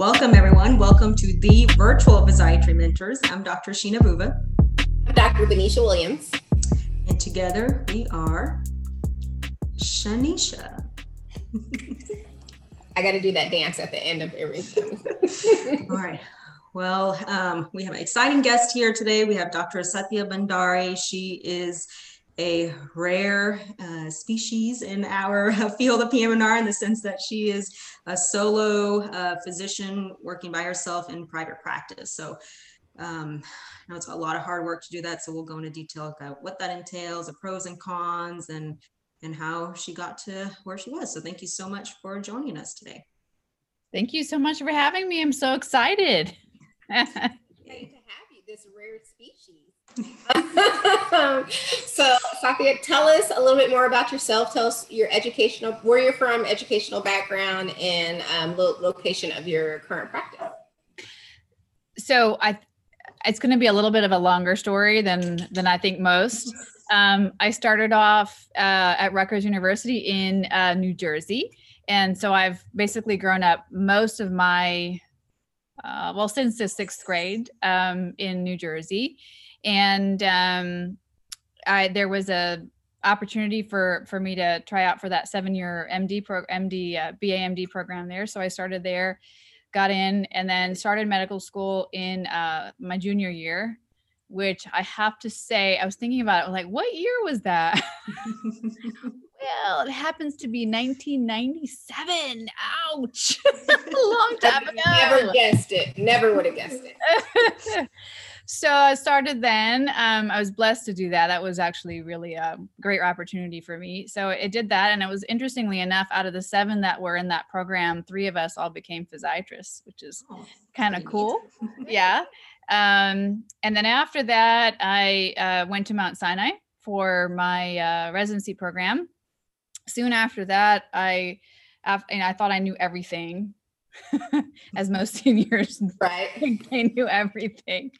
Welcome, everyone. Welcome to the virtual Physiatry Mentors. I'm Dr. Sheena Bhuva. I'm Dr. Benecia Williams. And together we are Shanisha. I got to do that dance at the end of everything. All right. Well, um, we have an exciting guest here today. We have Dr. Sathya Bhandari. She is a rare uh, species in our field of PM&R in the sense that she is a solo uh, physician working by herself in private practice. So um, I know it's a lot of hard work to do that. So we'll go into detail about what that entails, the pros and cons, and and how she got to where she was. So thank you so much for joining us today. Thank you so much for having me. I'm so excited. Great to have you, this rare species. so, Sophia, tell us a little bit more about yourself. Tell us your educational, where you're from, educational background, and um, lo- location of your current practice. So, I, it's going to be a little bit of a longer story than than I think most. Um, I started off uh, at Rutgers University in uh, New Jersey, and so I've basically grown up most of my, uh, well, since the sixth grade um, in New Jersey and um, I there was a opportunity for for me to try out for that seven year MD pro MD uh, BAMD program there. So I started there, got in, and then started medical school in uh, my junior year. Which I have to say, I was thinking about it. Like, what year was that? well, it happens to be 1997. Ouch! a long time ago. Never guessed it. Never would have guessed it. so I started then. Um, I was blessed to do that. That was actually really a great opportunity for me. So it did that. And it was interestingly enough, out of the seven that were in that program, three of us all became physiatrists, which is oh, kind of cool. yeah. Um, and then after that, I uh, went to Mount Sinai for my uh, residency program. Soon after that, I, after, and I thought I knew everything as most seniors right. they knew everything.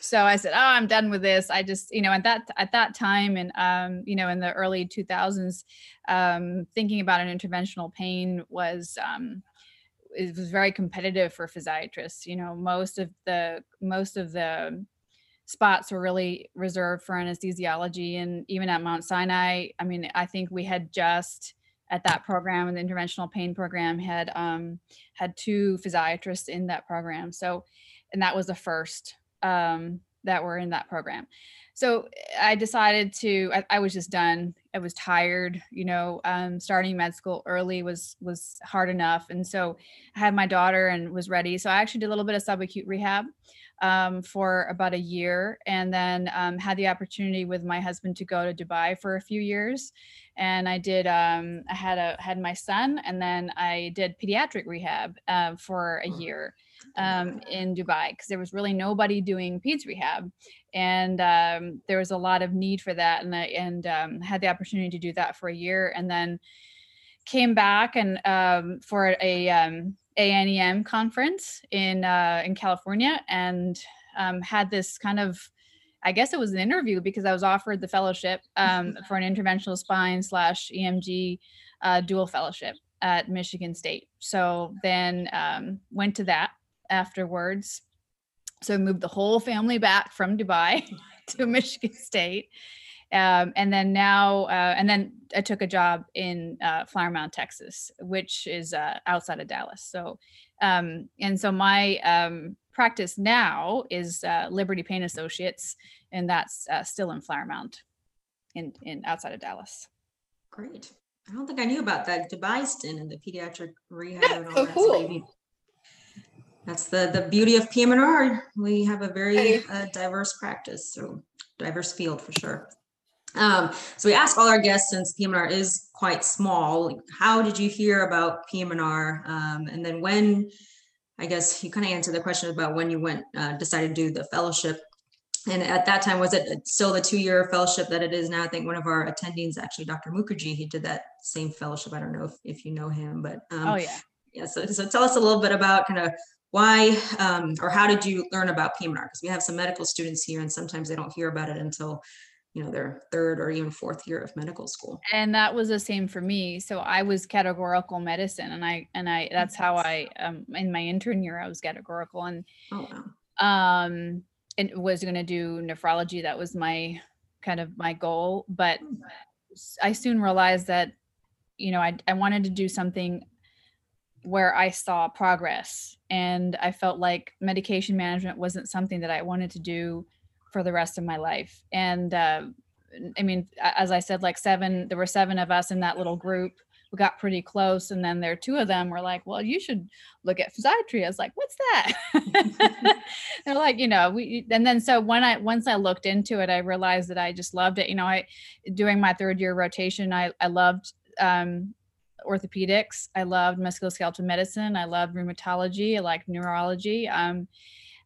So i said oh i'm done with this. I just you know at that at that time and um you know in the early 2000s um thinking about an interventional pain was um it was very competitive for physiatrists you know most of the most of the spots were really reserved for anesthesiology and even at mount sinai i mean i think we had just at that program and the interventional pain program had um, had two physiatrists in that program. So and that was the first um, that were in that program. So i decided to I, I was just done. I was tired you know um, starting med school early was was hard enough. And so i had my daughter and was ready. So i actually did a little bit of subacute rehab um, for about a year and then um, had the opportunity with my husband to go to dubai for a few years and I did um, I had a had my son, and then I did pediatric rehab uh, for a year um, in Dubai because there was really nobody doing peds rehab, and um, there was a lot of need for that, and I and um, had the opportunity to do that for a year, and then came back and um, for a um, AANEM conference in uh, in California, and had this kind of I guess it was an interview because I was offered the fellowship um, for an interventional spine slash EMG uh, dual fellowship at Michigan State. So then um, went to that afterwards. So moved the whole family back from Dubai to Michigan State. Um, and then now, uh, and then I took a job in uh, Flower Mound, Texas, which is uh, outside of Dallas. So, um, and so my um, practice now is uh, Liberty Pain Associates, and that's uh, still in Flower Mound, in in outside of Dallas. Great. I don't think I knew about that Dubai stint and the pediatric rehab and all so that. Cool. that's the the beauty of PM&R. We have a very uh, diverse practice, so diverse field for sure. Um, so we ask all our guests, since PM&R is quite small, how did you hear about PM&R? Um, and then when I guess you kind of answered the question about when you went, uh, decided to do the fellowship. And at that time, was it still the two-year fellowship that it is now? I think one of our attendees, actually, Dr. Mukherjee, he did that same fellowship. I don't know if, if you know him, but um, oh yeah, yeah. So, so tell us a little bit about kind of why um, or how did you learn about PM&R? Because we have some medical students here, and sometimes they don't hear about it until you know, their third or even fourth year of medical school. and that was the same for me so i was categorical medicine and i and i that's how i um in my intern year i was categorical and Oh, wow. um and was going to do nephrology that was my kind of my goal but i soon realized that you know i, I wanted to do something where i saw progress and i felt like medication management wasn't something that i wanted to do for the rest of my life. And uh, i mean as i said like seven there were seven of us in that little group. We got pretty close and then there two of them were like well you should look at physiatry. I was like what's that? They're like you know we and then so when i once i looked into it i realized that i just loved it. You know i during my third year rotation i i loved um orthopedics. I loved musculoskeletal medicine. I loved rheumatology. I liked neurology. Um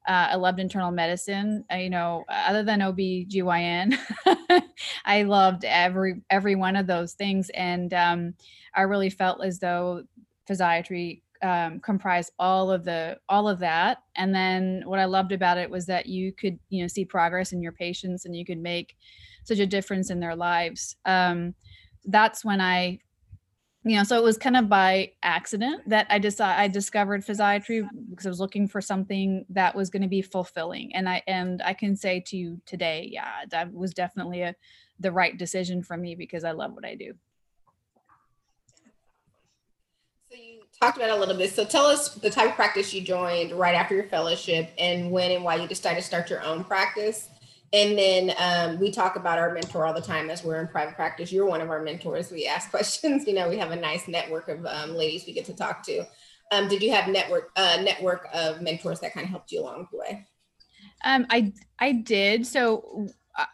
uh, I loved internal medicine. Uh, you know, other than OB/GYN, I loved every every one of those things, and um, I really felt as though physiatry um, comprised all of the all of that. And then what I loved about it was that you could you know see progress in your patients, and you could make such a difference in their lives. Um, that's when I you know so it was kind of by accident that i decided i discovered physiatry because i was looking for something that was going to be fulfilling and i and i can say to you today yeah that was definitely a the right decision for me because i love what i do So you talked about a little bit. So tell us the type of practice you joined right after your fellowship and when and why you decided to start your own practice. And then um, we talk about our mentor all the time as we're in private practice. You're one of our mentors. We ask questions. You know, we have a nice network of um, ladies we get to talk to. Um, did you have network uh, network of mentors that kind of helped you along the way? Um, I I did. So uh,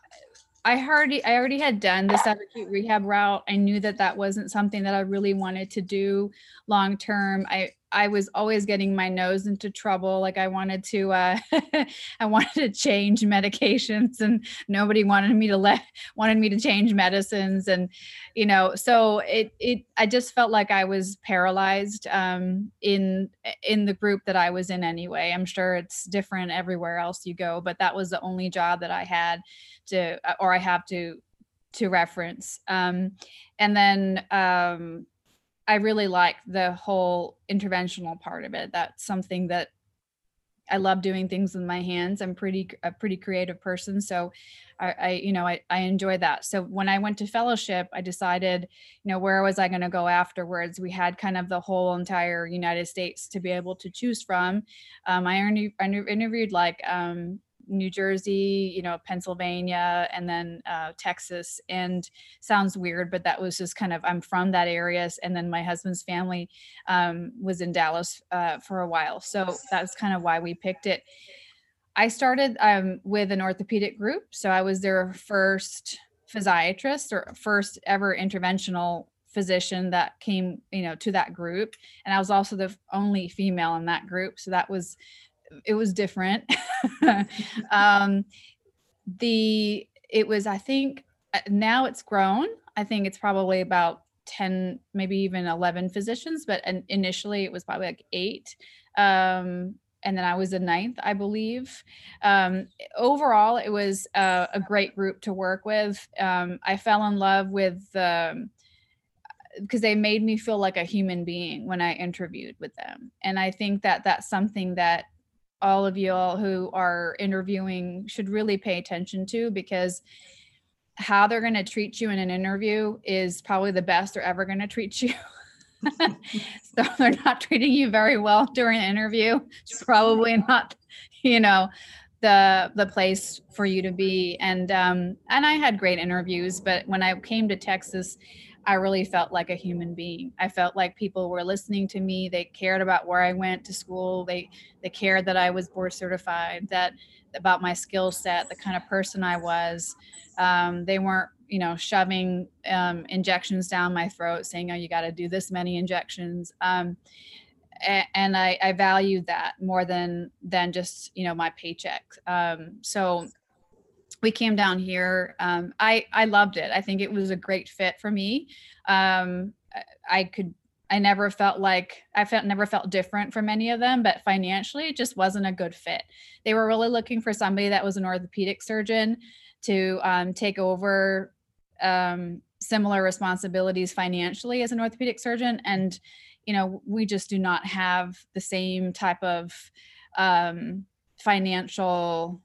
I already I already had done the subacute rehab route. I knew that that wasn't something that I really wanted to do long term. I I was always getting my nose into trouble. Like I wanted to uh, I wanted to change medications, and nobody wanted me to let wanted me to change medicines, and you know, so it it I just felt like I was paralyzed um, in in the group that I was in anyway. I'm sure it's different everywhere else you go, but that was the only job that I had to or I have to to reference. Um, and then um, I really like the whole interventional part of it. That's something that I love doing things with my hands. I'm pretty a pretty creative person, so I, I you know I, I enjoy that. So when I went to fellowship, I decided you know where was I going to go afterwards. We had kind of the whole entire United States to be able to choose from. Um, I, interview, I interviewed like um, New Jersey, you know, Pennsylvania, and then uh, Texas. And sounds weird, but that was just kind of I'm from that area, and then my husband's family um, was in Dallas uh, for a while, so that's kind of why we picked it. I started um, with an orthopedic group, so I was their first physiatrist or first ever interventional physician that came, you know, to that group, and I was also the only female in that group, so that was it was different. um, the it was I think uh, now it's grown. I think it's probably about 10 maybe even 11 physicians but initially it was probably like eight um, and then I was a ninth, I believe. Um, overall, it was a, a, great group to work with. Um, I fell in love with um, because they made me feel like a human being when I interviewed with them, and I think that that's something that all of you all who are interviewing should really pay attention to because how they're going to treat you in an interview is probably the best they're ever going to treat you. so they're not treating you very well during an interview. It's probably not, you know, the the place for you to be. And um, and I had great interviews, but when I came to Texas, I really felt like a human being. I felt like people were listening to me. They cared about where I went to school. They they cared that I was board certified, that about my skill set, the kind of person I was. Um, they weren't you know shoving um, injections down my throat saying oh you got to do this many injections um, and I, I valued that more than than just you know my paycheck um, so we came down here um, i i loved it. I think it was a great fit for me. Um, i could i never felt like i felt never felt different from any of them but financially it just wasn't a good fit. They were really looking for somebody that was an orthopedic surgeon to um, take over um, similar responsibilities financially as an orthopedic surgeon. And you know we just do not have the same type of um, financial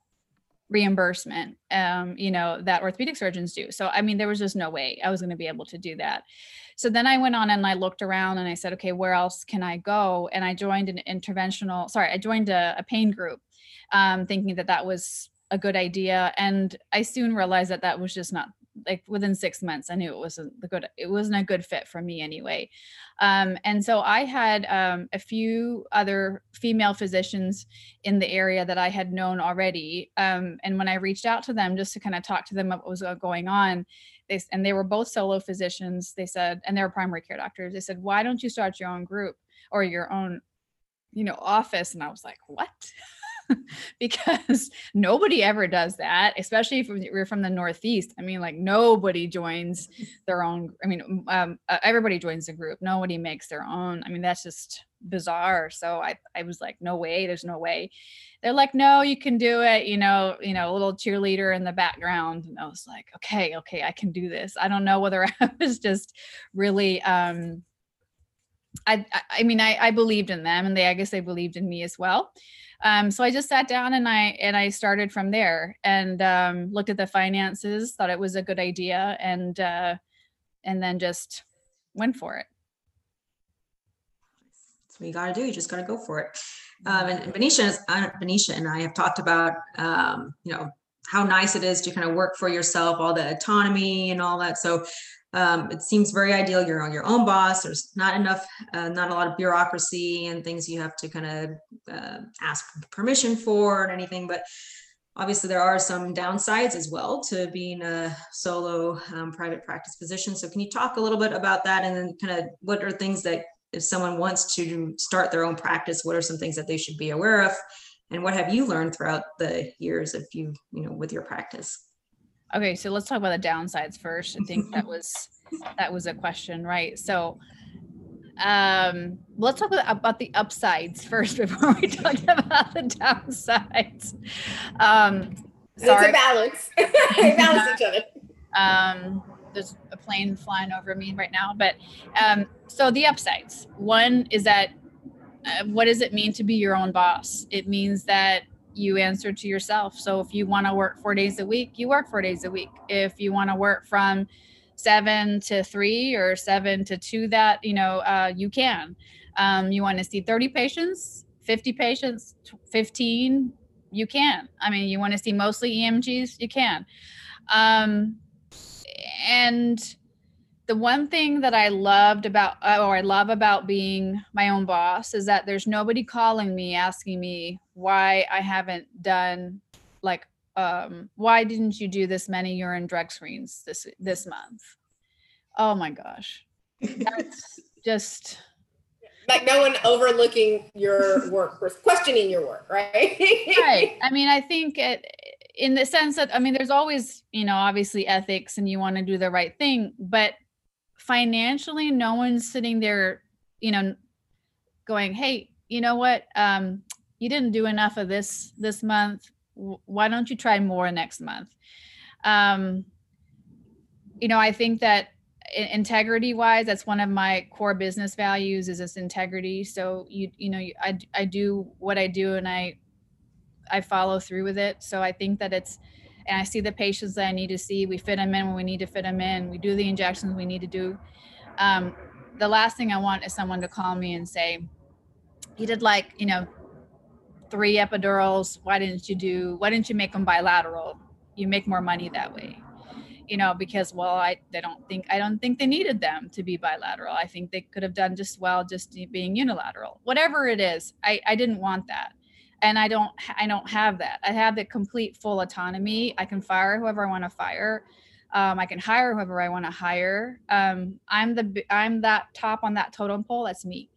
reimbursement um, you know that orthopedic surgeons do. So i mean there was just no way i was going to be able to do that. So then i went on and i looked around and i said okay where else can i go? And i joined an interventional sorry i joined a, a pain group um, thinking that that was a good idea. And i soon realized that that was just not like within six months i knew it wasn't the good it wasn't a good fit for me anyway. Um, and so i had um, a few other female physicians in the area that i had known already um, and when i reached out to them just to kind of talk to them about what was going on they and they were both solo physicians they said and they were primary care doctors they said why don't you start your own group or your own you know office? And i was like what because nobody ever does that, especially if we're from the Northeast. I mean, like nobody joins their own. I mean, um, uh, everybody joins the group. Nobody makes their own. I mean, that's just bizarre. So I, I was like, no way. There's no way. They're like, no, you can do it. You know, you know, a little cheerleader in the background. And I was like, okay, okay, I can do this. I don't know whether I was just really. um I, I mean, I, I believed in them and they, I guess they believed in me as well. Um, so I just sat down and I and I started from there and um, looked at the finances, thought it was a good idea, and uh, and then just went for it. That's what you got to do. You just got to go for it. Um, and, Benecia, uh, Benecia and I have talked about um, you know how nice it is to kind of work for yourself, all the autonomy and all that. So um, it seems very ideal. You're on your own boss. There's not enough, uh, not a lot of bureaucracy and things you have to kind of uh, ask permission for and anything. But obviously, there are some downsides as well to being a solo um, private practice physician. So, can you talk a little bit about that and then kind of what are things that if someone wants to start their own practice, what are some things that they should be aware of? And what have you learned throughout the years if you, you know, with your practice? Okay, so let's talk about the downsides first. I think that was that was a question, right? So um let's talk about, about the upsides first before we talk about the downsides. Um sorry. It's a balance. they balance each other. Um there's a plane flying over me right now, but um so the upsides. One is that uh, what does it mean to be your own boss? It means that you answer to yourself. So if you want to work four days a week, you work four days a week. If you want to work from seven to three or seven to two, that you know uh, you can. Um, you want to see 30 patients, 50 patients, 15, you can. I mean, you want to see mostly EMGs, you can. Um, and the one thing that I loved about, or I love about being my own boss, is that there's nobody calling me asking me why I haven't done like, um, why didn't you do this many urine drug screens this this month? Oh my gosh, that's just like no one overlooking your work questioning your work, right? right. I mean, I think it in the sense that I mean, there's always you know obviously ethics and you want to do the right thing, but financially no one's sitting there you know going hey you know what? Um you didn't do enough of this this month. Why don't you try more next month? Um you know i think that integrity wise that's one of my core business values is this integrity. So you you know I, I do what i do and i i follow through with it. So i think that it's and I see the patients that I need to see. We fit them in when we need to fit them in. We do the injections we need to do. Um, the last thing I want is someone to call me and say, "You did like you know three epidurals. Why didn't you do? Why didn't you make them bilateral? You make more money that way." You know, because well, I they don't think I don't think they needed them to be bilateral. I think they could have done just well just being unilateral. Whatever it is, I I didn't want that and i don't i don't have that. I have the complete full autonomy. I can fire whoever i want to fire. Um, i can hire whoever i want to hire. Um, i'm the i'm that top on that totem pole that's me.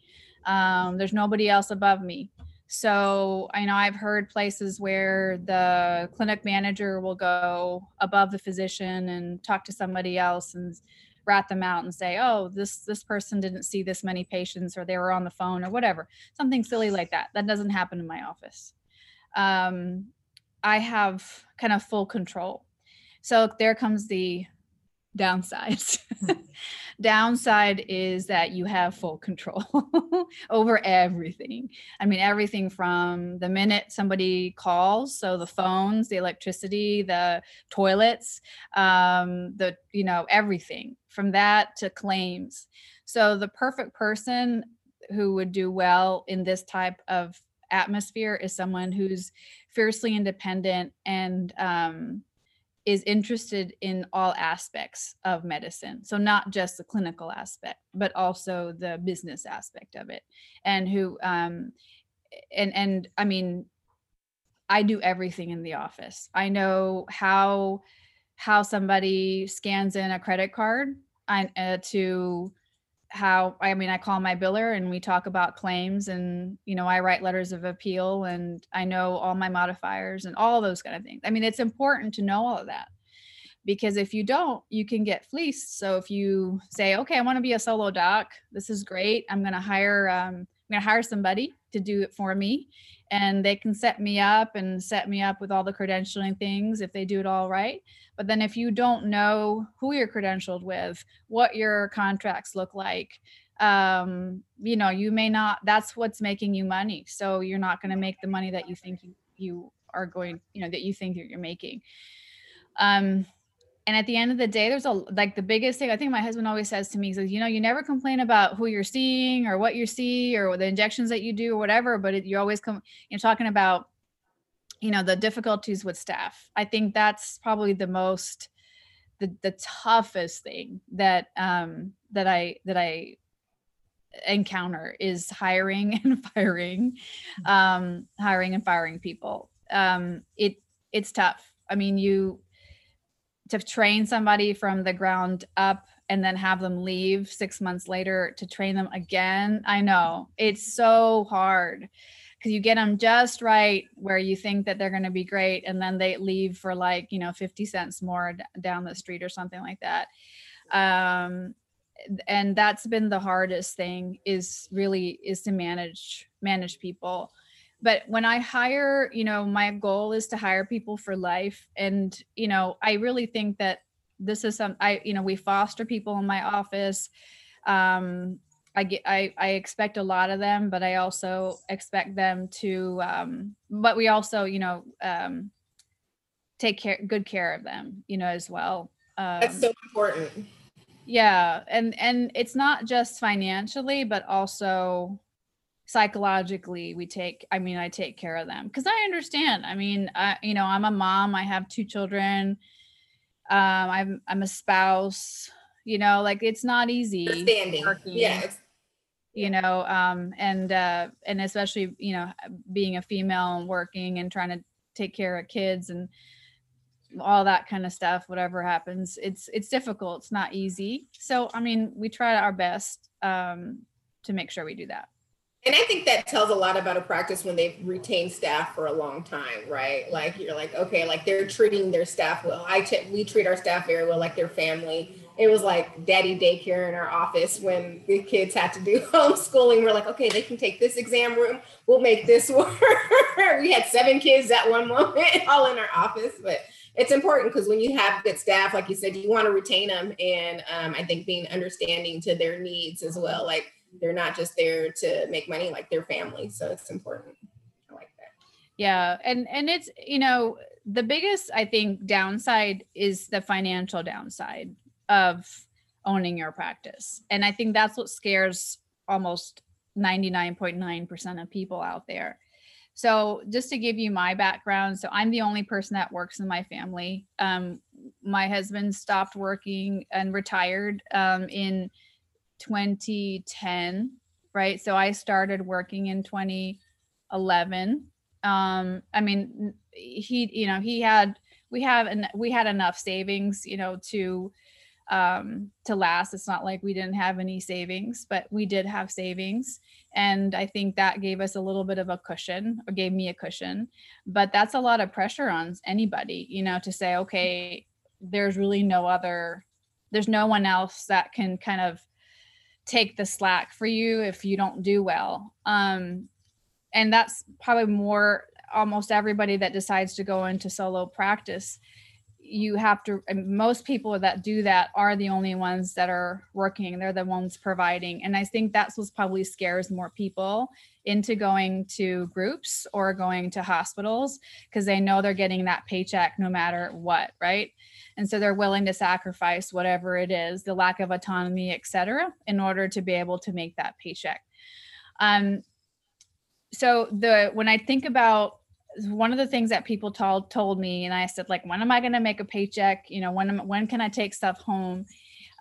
Um, there's nobody else above me. So i know i've heard places where the clinic manager will go above the physician and talk to somebody else and rat them out and say, oh, this this person didn't see this many patients or they were on the phone or whatever, something silly like that. That doesn't happen in my office. Um, I have kind of full control. So there comes the downsides. Downside is that you have full control over everything. I mean, everything from the minute somebody calls, so the phones, the electricity, the toilets, um, the, you know, everything from that to claims. So the perfect person who would do well in this type of atmosphere is someone who's fiercely independent and um, is interested in all aspects of medicine. So not just the clinical aspect, but also the business aspect of it. And who um and and I mean I do everything in the office. I know how how somebody scans in a credit card I, uh, to how i mean i call my biller and we talk about claims and you know i write letters of appeal and i know all my modifiers and all those kind of things. I mean it's important to know all of that because if you don't you can get fleeced. So if you say okay i want to be a solo doc. This is great. I'm going to hire um, i'm going to hire somebody to do it for me and they can set me up and set me up with all the credentialing things if they do it all right but then if you don't know who you're credentialed with, what your contracts look like, um, you know, you may not, that's what's making you money. So you're not going to make the money that you think you, you are going, you know, that you think you're, you're making. Um, and at the end of the day, there's a like the biggest thing I think my husband always says to me is, you know, you never complain about who you're seeing or what you see or the injections that you do or whatever, but it, you always come, you're talking about you know the difficulties with staff. I think that's probably the most the, the toughest thing that um that i that i encounter is hiring and firing mm-hmm. um hiring and firing people. Um it it's tough. I mean you to train somebody from the ground up and then have them leave 6 months later to train them again? I know. It's so hard because you get them just right where you think that they're going to be great and then they leave for like you know 50 cents more d- down the street or something like that. Um, and that's been the hardest thing is really is to manage manage people but when i hire you know my goal is to hire people for life and you know i really think that this is some i you know we foster people in my office um I get I, I expect a lot of them, but I also expect them to um but we also, you know, um take care good care of them, you know, as well. Um, That's so important. Yeah, and and it's not just financially, but also psychologically we take i mean i take care of them because i understand. I mean i you know i'm a mom i have two children um i'm i'm a spouse you know like it's not easy Understanding. yeah you know um and uh and especially you know being a female and working and trying to take care of kids and all that kind of stuff whatever happens it's it's difficult it's not easy. So i mean we try our best um to make sure we do that and I think that tells a lot about a practice when they've retained staff for a long time, right? Like you're like, okay, like they're treating their staff well. I t- we treat our staff very well, like their family it was like daddy daycare in our office when the kids had to do homeschooling. We're like, okay, they can take this exam room. We'll make this work. we had seven kids at one moment, all in our office. But it's important because when you have good staff, like you said, you want to retain them. And um, I think being understanding to their needs as well. Like they're not just there to make money, like their family. So it's important. I like that. Yeah. And and it's, you know, the biggest I think downside is the financial downside of owning your practice. And I think that's what scares almost 99.9% of people out there. So, just to give you my background, so I'm the only person that works in my family. Um, my husband stopped working and retired um, in 2010, right? So, I started working in 2011. Um, I mean, he, you know, he had, we have, and we had enough savings, you know, to um, to last. It's not like we didn't have any savings, but we did have savings. And I think that gave us a little bit of a cushion or gave me a cushion. But that's a lot of pressure on anybody, you know, to say, okay, there's really no other, there's no one else that can kind of take the slack for you if you don't do well. Um, and that's probably more almost everybody that decides to go into solo practice. You have to most people that do that are the only ones that are working. They're the ones providing. And i think that's what probably scares more people into going to groups or going to hospitals because they know they're getting that paycheck no matter what right and so they're willing to sacrifice whatever it is the lack of autonomy etc in order to be able to make that paycheck um so the when i think about one of the things that people told told me, and I said, like, when am I going to make a paycheck? You know, when when can I take stuff home?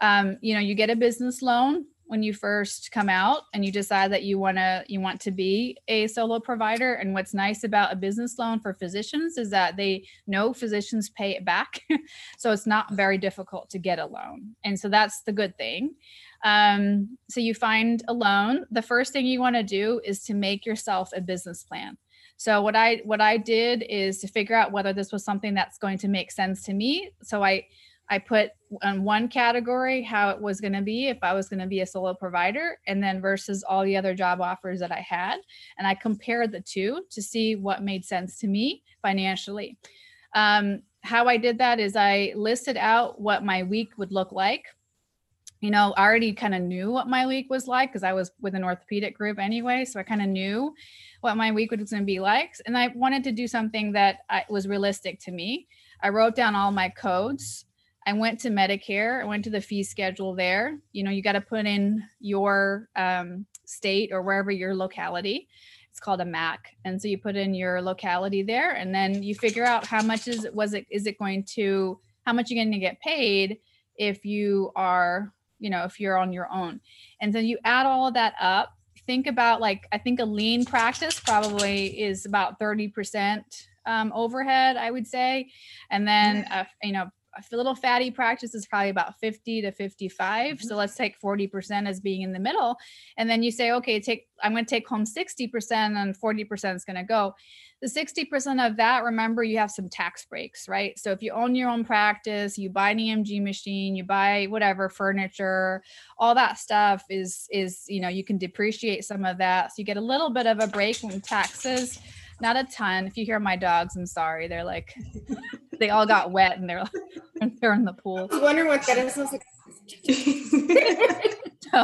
Um, you know, you get a business loan when you first come out and you decide that you want to you want to be a solo provider. And what's nice about a business loan for physicians is that they know physicians pay it back. So it's not very difficult to get a loan. And so that's the good thing. Um, so you find a loan. The first thing you want to do is to make yourself a business plan. So what I what I did is to figure out whether this was something that's going to make sense to me. So I I put on one category how it was going to be if I was going to be a solo provider, and then versus all the other job offers that I had, and I compared the two to see what made sense to me financially. Um, how I did that is I listed out what my week would look like you know, I already kind of knew what my week was like because I was with an orthopedic group anyway. So I kind of knew what my week was going to be like. And I wanted to do something that I, was realistic to me. I wrote down all my codes. I went to Medicare. I went to the fee schedule there. You know, you got to put in your um, state or wherever your locality. It's called a MAC, and so you put in your locality there, and then you figure out how much is it was it is it going to how much you're going to get paid if you are you know if you're on your own, and then you add all of that up think about like I think a lean practice probably is about 30% um, overhead, I would say. And then, uh, you know, little fatty practice is probably about 50 to 55 mm-hmm. so let's take 40% as being in the middle and then you say okay take i'm going to take home 60% and 40% is going to go the 60% of that remember you have some tax breaks right so if you own your own practice you buy an emg machine you buy whatever furniture all that stuff is is you know you can depreciate some of that so you get a little bit of a break from taxes not a ton. If you hear my dogs, I'm sorry. They're like, they all got wet and they're like, they're in the pool. I was wondering what that is. Like- so,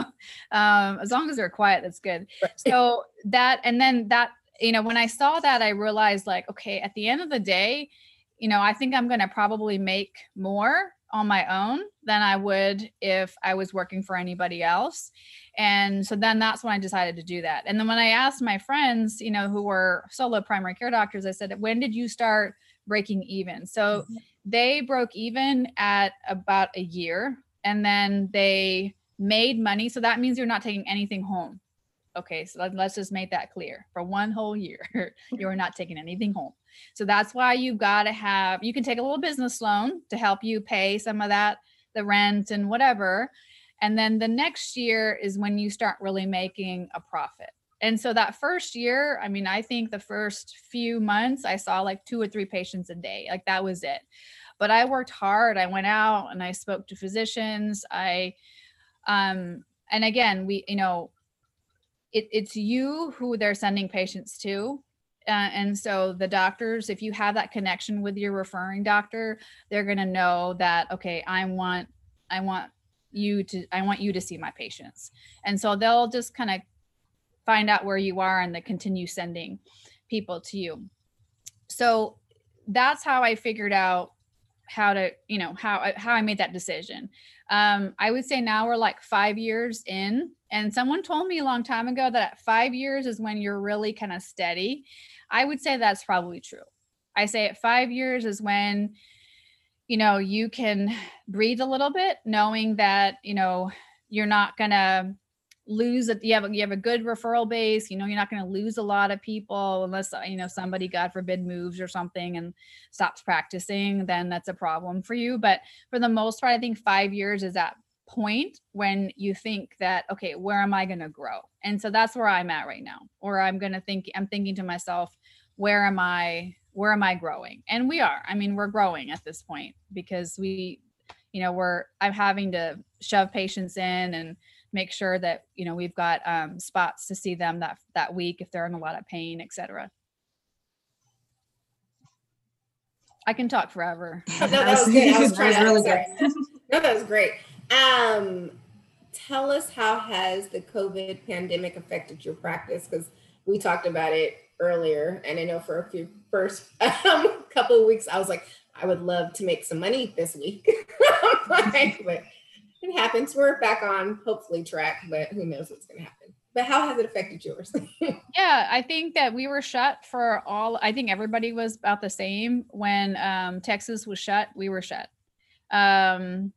um, as long as they're quiet, that's good. So that, and then that, you know, when I saw that, I realized like, okay, at the end of the day, you know, I think I'm going to probably make more on my own than I would if I was working for anybody else. And so then that's when I decided to do that. And then when I asked my friends, you know, who were solo primary care doctors, I said, when did you start breaking even? So mm-hmm. they broke even at about a year and then they made money. So that means you're not taking anything home. Okay, so let's just make that clear. For one whole year, you're not taking anything home. So that's why you've got to have, you can take a little business loan to help you pay some of that, the rent and whatever. And then the next year is when you start really making a profit. And so that first year, I mean, I think the first few months, I saw like two or three patients a day. Like that was it. But I worked hard. I went out and I spoke to physicians. I, um, and again, we, you know, it, it's you who they're sending patients to uh, and so the doctors, if you have that connection with your referring doctor, they're going to know that, okay, I want, I want you to, I want you to see my patients. And so they'll just kind of find out where you are and they continue sending people to you. So that's how I figured out how to, you know, how, how I made that decision. Um, I would say now we're like five years in and someone told me a long time ago that at five years is when you're really kind of steady. I would say that's probably true. I say at five years is when, you know, you can breathe a little bit, knowing that, you know, you're not going to lose it. You have, you have a good referral base, you know, you're not going to lose a lot of people unless, you know, somebody, God forbid, moves or something and stops practicing, then that's a problem for you. But for the most part, I think five years is that point when you think that okay where am i going to grow and so that's where i'm at right now or i'm going to think i'm thinking to myself where am i where am i growing and we are i mean we're growing at this point because we you know we're i'm having to shove patients in and make sure that you know we've got um, spots to see them that that week if they're in a lot of pain etc I can talk forever. No, that was good. I was trying to- really good. No, that was great. Um, tell us how has the COVID pandemic affected your practice? Because we talked about it earlier, and I know for a few first um, couple of weeks, I was like, I would love to make some money this week, Like, but it happens. We're back on hopefully track, but who knows what's going to happen. But how has it affected yours? Yeah, I think that we were shut for all. I think everybody was about the same when um, Texas was shut. We were shut. Um,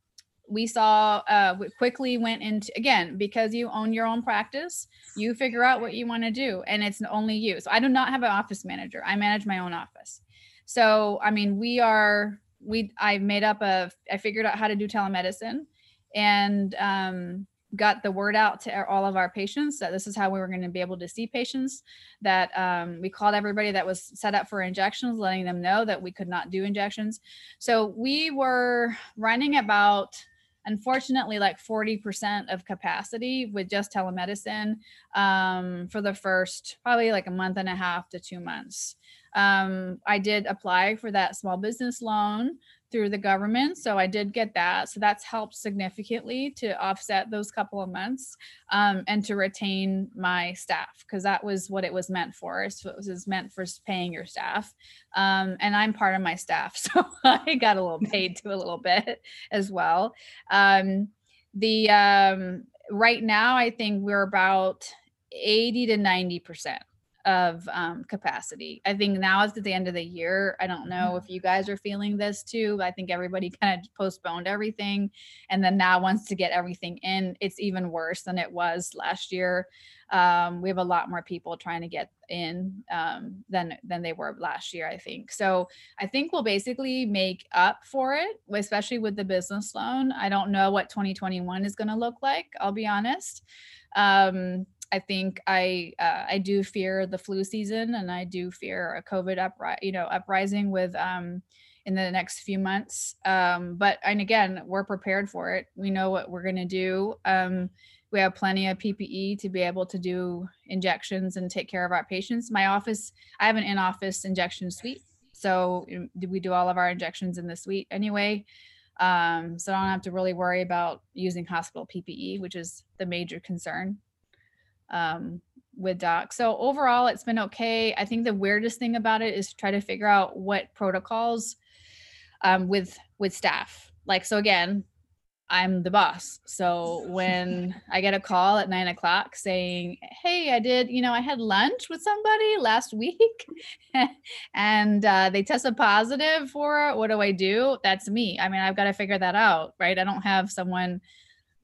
we saw uh, we quickly went into again because you own your own practice. You figure out what you want to do, and it's only you. So I do not have an office manager. I manage my own office. So I mean, we are we. I made up a. I figured out how to do telemedicine, and um, got the word out to all of our patients that this is how we were going to be able to see patients that um, we called everybody that was set up for injections letting them know that we could not do injections so we were running about unfortunately like 40% of capacity with just telemedicine um, for the first probably like a month and a half to two months. Um, i did apply for that small business loan through the government. So I did get that. So that's helped significantly to offset those couple of months um, and to retain my staff because that was what it was meant for. So it was meant for paying your staff. Um, and I'm part of my staff. So I got a little paid to a little bit as well. Um, the um, right now, I think we're about 80 to 90% of um, capacity. I think now is at the end of the year. I don't know if you guys are feeling this too. But I think everybody kind of postponed everything, and then now wants to get everything in. It's even worse than it was last year. Um, we have a lot more people trying to get in um, than than they were last year. I think so. I think we'll basically make up for it, especially with the business loan. I don't know what 2021 is going to look like. I'll be honest. Um, I think I uh, I do fear the flu season, and I do fear a COVID upri- you know uprising with um, in the next few months. Um, but and again, we're prepared for it. We know what we're going to do. Um, we have plenty of PPE to be able to do injections and take care of our patients. My office, I have an in-office injection suite, so um, we do all of our injections in the suite anyway. Um, so I don't have to really worry about using hospital PPE, which is the major concern um, with doc. So overall, it's been okay. I think the weirdest thing about it is to try to figure out what protocols um, with with staff. Like so again, I'm the boss. So when I get a call at nine o'clock saying, "Hey, I did, you know, I had lunch with somebody last week, and uh, they tested positive for it. What do I do?" That's me. I mean, I've got to figure that out, right? I don't have someone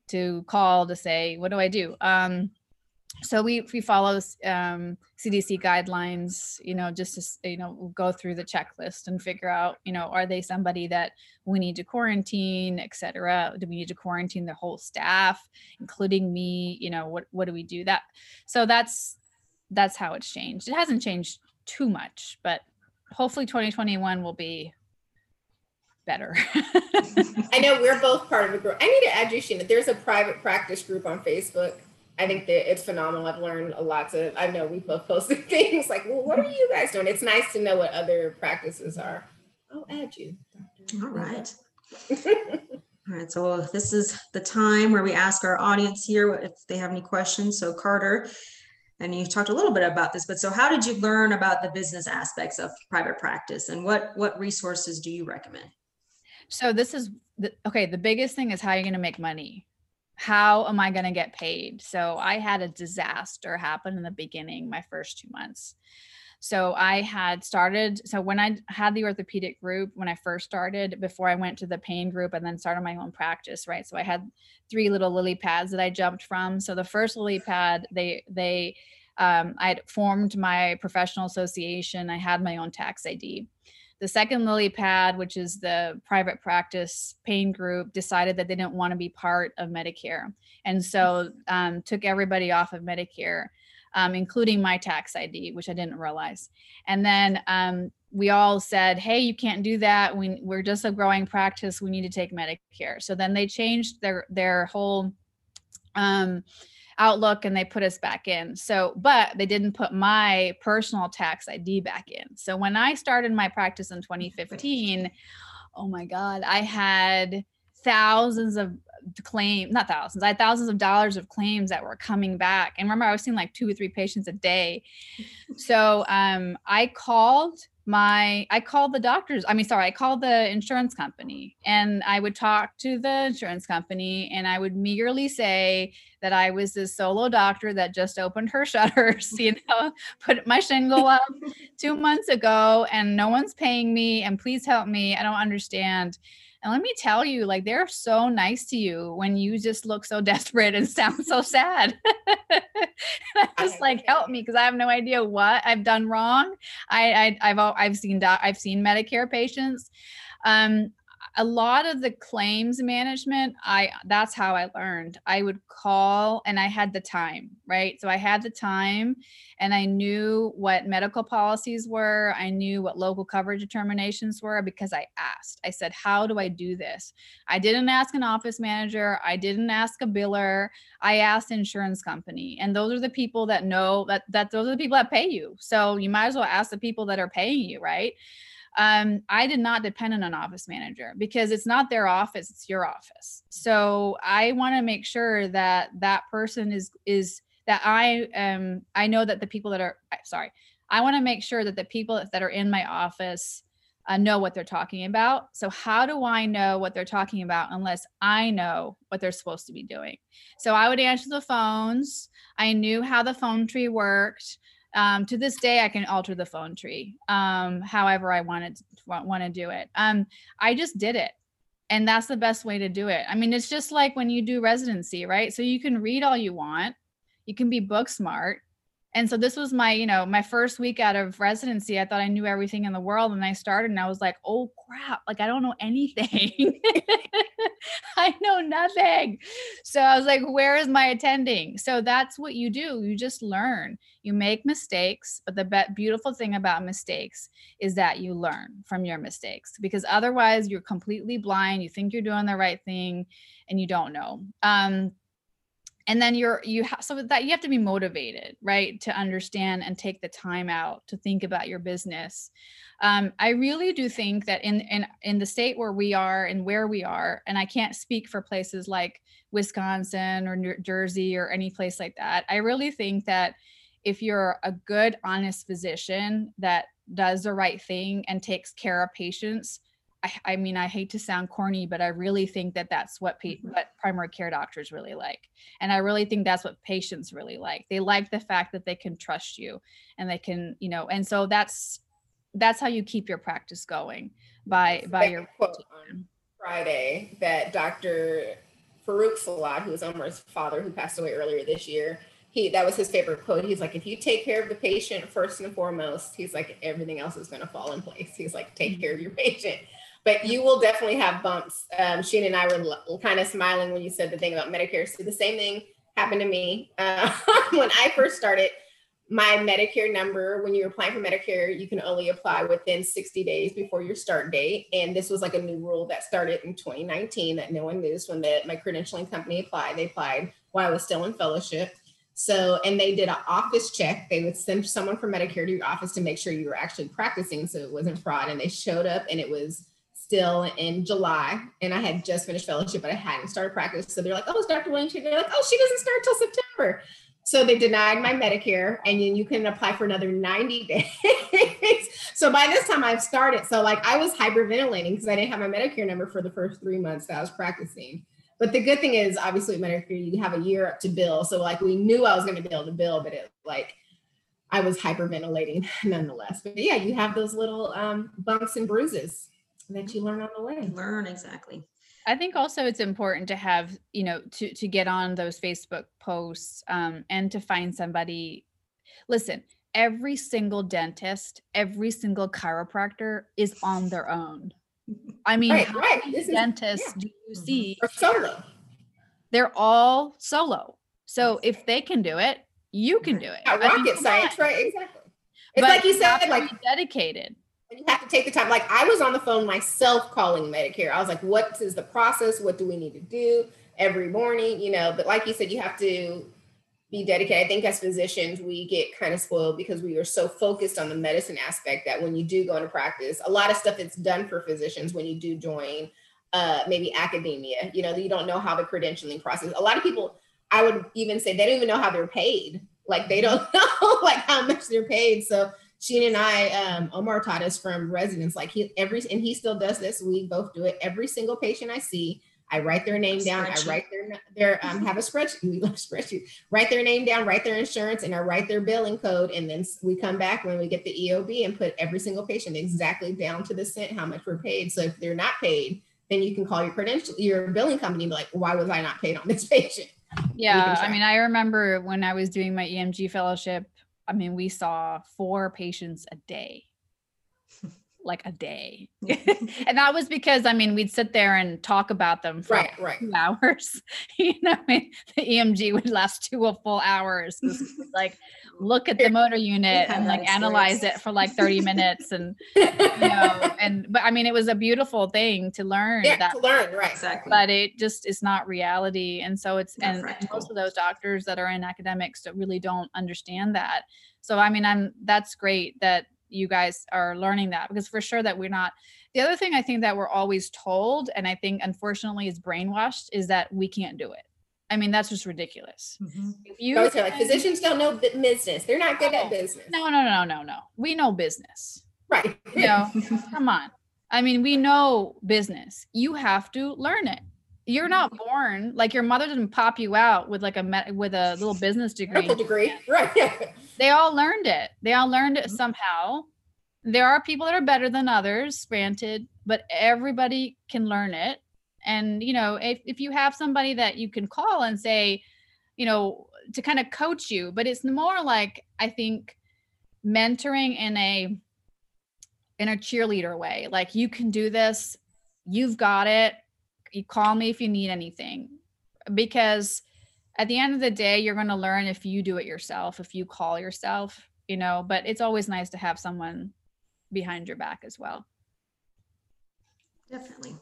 to call to say, "What do I do?" Um, so we we follow um, CDC guidelines, you know, just to you know go through the checklist and figure out, you know, are they somebody that we need to quarantine, et cetera? Do we need to quarantine the whole staff, including me? You know, what what do we do that? So that's that's how it's changed. It hasn't changed too much, but hopefully 2021 will be better. I know we're both part of a group. I need to add you, Sheena. There's a private practice group on Facebook. I think that it's phenomenal. I've learned a lot. To I know we both posted things like, "Well, what are you guys doing?" It's nice to know what other practices are. I'll add you. Dr. All right. All right, so this is the time where we ask our audience here if they have any questions. So Carter, and you talked a little bit about this, but so how did you learn about the business aspects of private practice and what what resources do you recommend? So this is the, okay. The biggest thing is how you're going to make money. How am I going to get paid? So I had a disaster happen in the beginning, my first two months. So I had started. So when I had the orthopedic group, when I first started, before I went to the pain group and then started my own practice, right? So I had three little lily pads that I jumped from. So the first lily pad, they they um, I had formed my professional association. I had my own tax ID. The second lily pad, which is the private practice pain group, decided that they didn't want to be part of Medicare, and so um, took everybody off of Medicare, um, including my tax ID, which I didn't realize. And then um, we all said, "Hey, you can't do that. We, we're just a growing practice. We need to take Medicare." So then they changed their their whole um, Outlook and they put us back in. So, but they didn't put my personal tax ID back in. So when I started my practice in 2015, oh my God, I had thousands of claim not thousands i had thousands of dollars of claims that were coming back and remember i was seeing like two or three patients a day so um i called my i called the doctors i mean sorry i called the insurance company and i would talk to the insurance company and i would meagerly say that i was this solo doctor that just opened her shutters you know put my shingle up two months ago and no one's paying me and please help me i don't understand and let me tell you, like they're so nice to you when you just look so desperate and sound so sad. I'm just like, help me because I have no idea what I've done wrong. I, I have I've seen I've seen Medicare patients. Um, a lot of the claims management i that's how i learned. I would call and i had the time right? So i had the time and i knew what medical policies were. I knew what local coverage determinations were because i asked. I said how do i do this? I didn't ask an office manager. I didn't ask a biller. I asked insurance company. And those are the people that know that that those are the people that pay you. So you might as well ask the people that are paying you right um, I did not depend on an office manager because it's not their office, it's your office. So I want to make sure that that person is is that I um I know that the people that are sorry, I want to make sure that the people that are in my office uh, know what they're talking about. So how do I know what they're talking about unless I know what they're supposed to be doing? So I would answer the phones. I knew how the phone tree worked. Um, to this day, I can alter the phone tree um, however I wanted to, want to do it. Um, I just did it. And that's the best way to do it. I mean, it's just like when you do residency, right? So you can read all you want, you can be book smart, and so this was my you know my first week out of residency i thought i knew everything in the world and i started and i was like oh crap like i don't know anything. I know nothing. So i was like where is my attending? So that's what you do you just learn. You make mistakes but the be- beautiful thing about mistakes is that you learn from your mistakes because otherwise you're completely blind you think you're doing the right thing and you don't know. Um and then you're you have so that you have to be motivated right to understand and take the time out to think about your business. Um, i really do think that in in in the state where we are and where we are and i can't speak for places like wisconsin or new jersey or any place like that i really think that if you're a good honest physician that does the right thing and takes care of patients I, I, mean, I hate to sound corny, but I really think that that's what mm-hmm. what primary care doctors really like, and I really think that's what patients really like. They like the fact that they can trust you, and they can, you know, and so that's that's how you keep your practice going by by your quote on Friday that Dr. Farouk Salat, who was Omar's father, who passed away earlier this year, he that was his favorite quote. He's like, if you take care of the patient first and foremost, he's like, everything else is going to fall in place. He's like, take mm-hmm. care of your patient but you will definitely have bumps. Um, Sheena and I were kind of smiling when you said the thing about Medicare. So the same thing happened to me uh, when I first started. My Medicare number, when you're applying for Medicare, you can only apply within 60 days before your start date. And this was like a new rule that started in 2019 that no one knew. when the, my credentialing company applied. They applied while I was still in fellowship. So, and they did an office check. They would send someone from Medicare to your office to make sure you were actually practicing so it wasn't fraud. And they showed up and it was still in July, and I had just finished fellowship, but I hadn't started practice. So they're like, "Oh, it's Dr. Williams." They're like, "Oh, she doesn't start till September." So they denied my Medicare, and then you can apply for another 90 days. so by this time, I've started. So like I was hyperventilating because I didn't have my Medicare number for the first three months that I was practicing. But the good thing is, obviously, Medicare you have a year up to bill. So like we knew I was going to be able to bill, but it like I was hyperventilating nonetheless. But yeah, you have those little um, bumps and bruises that you learn on the way. Learn exactly. I think also it's important to have, you know, to to get on those Facebook posts um, and to find somebody. Listen, every single dentist, every single chiropractor is on their own. I mean, right, how right. many dentists yeah. do you mm-hmm. see? Or solo. They're all solo. So if they can do it, you can do it. Yeah, rocket I mean, science, right? Exactly. It's but like you said, like dedicated you have to take the time. Like I was on the phone myself calling Medicare. I was like, what is the process? What do we need to do every morning? You know, but like you said, you have to be dedicated. I think as physicians, we get kind of spoiled because we are so focused on the medicine aspect that when you do go into practice, a lot of stuff that's done for physicians when you do join uh, maybe academia, you know, you don't know how the credentialing process. A lot of people, I would even say, they don't even know how they're paid. Like they don't know like how much they're paid. So Sheen and I, um, Omar taught us from residents, like he every and he still does this. We both do it. Every single patient I see, I write their name down. I write their their um, have a spreadsheet. We love spreadsheet. Write their name down. Write their insurance, and I write their billing code. And then we come back when we get the EOB and put every single patient exactly down to the cent how much we're paid. So if they're not paid, then you can call your credential your billing company and be like, why was I not paid on this patient? Yeah, I mean, I remember when I was doing my EMG fellowship. I mean, we saw four patients a day like a day. Mm-hmm. and that was because I mean we'd sit there and talk about them for right, right. two hours. you know, I mean, the EMG would last two full hours. like look at the motor unit and like analyze it for like 30 minutes and you know and but I mean it was a beautiful thing to learn yeah, that to learn, right. Exactly. But it just is not reality. And so it's and, and most of those doctors that are in academics that really don't understand that. So I mean I'm that's great that you guys are learning that because for sure that we're not the other thing i think that we're always told and i think unfortunately is brainwashed is that we can't do it. I mean that's just ridiculous. Mm-hmm. if you like physicians don't know business. They're not good no, at business. No no no no no. We know business. Right. You know? Come on. I mean we know business. You have to learn it. You're not born like your mother didn't pop you out with like a with a little business degree. degree, right? they all learned it. They all learned it mm-hmm. somehow. There are people that are better than others, granted, but everybody can learn it. And you know, if if you have somebody that you can call and say, you know, to kind of coach you, but it's more like I think mentoring in a in a cheerleader way. Like you can do this. You've got it you call me if you need anything because at the end of the day you're going to learn if you do it yourself if you call yourself you know but it's always nice to have someone behind your back as well. Definitely.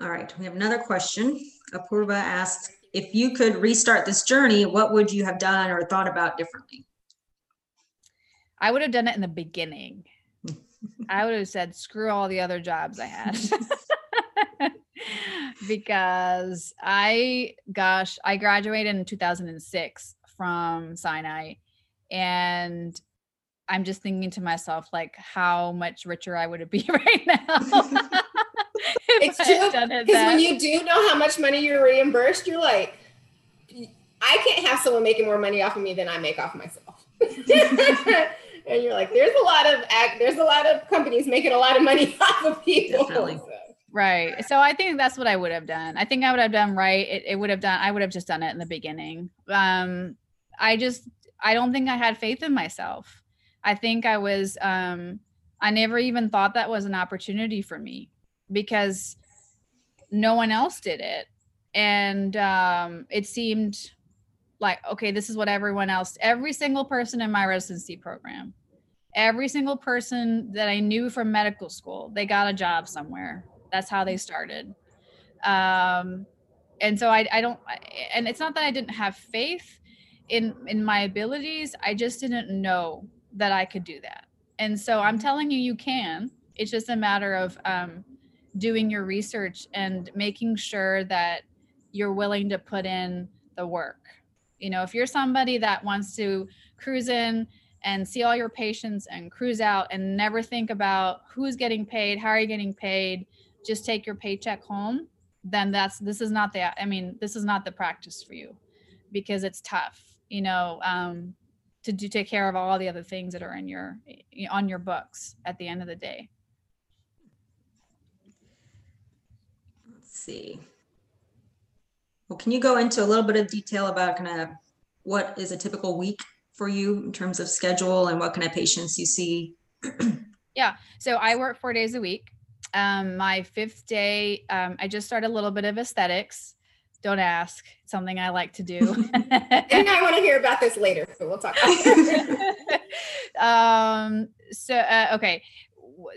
All right we have another question. Apurva asked if you could restart this journey what would you have done or thought about differently? I would have done it in the beginning. I would have said screw all the other jobs i had because I, gosh, I graduated in 2006 from Sinai. And I'm just thinking to myself, like, how much richer I would be right now. it's true. Because when you do know how much money you're reimbursed, you're like, I can't have someone making more money off of me than I make off myself. and you're like, there's a lot of act, there's a lot of companies making a lot of money off of people. Definitely. Right. So I think that's what I would have done. I think I would have done right. It, it would have done, I would have just done it in the beginning. Um, I just, I don't think I had faith in myself. I think I was, um, I never even thought that was an opportunity for me because no one else did it. And um, it seemed like, okay, this is what everyone else, every single person in my residency program, every single person that I knew from medical school, they got a job somewhere that's how they started. Um, and so I, I don't, and it's not that I didn't have faith in in my abilities. I just didn't know that I could do that. And so I'm telling you, you can. It's just a matter of um, doing your research and making sure that you're willing to put in the work. You know, if you're somebody that wants to cruise in and see all your patients and cruise out and never think about who's getting paid, how are you getting paid, just take your paycheck home, then that's this is not the I mean, this is not the practice for you because it's tough, you know, um, to do take care of all the other things that are in your on your books at the end of the day. Let's see. Well, can you go into a little bit of detail about kind of what is a typical week for you in terms of schedule and what kind of patients you see? yeah. So I work four days a week. Um, my fifth day, um, I just started a little bit of aesthetics. Don't ask. It's something I like to do. and I want to hear about this later, so we'll talk. um, so uh, okay,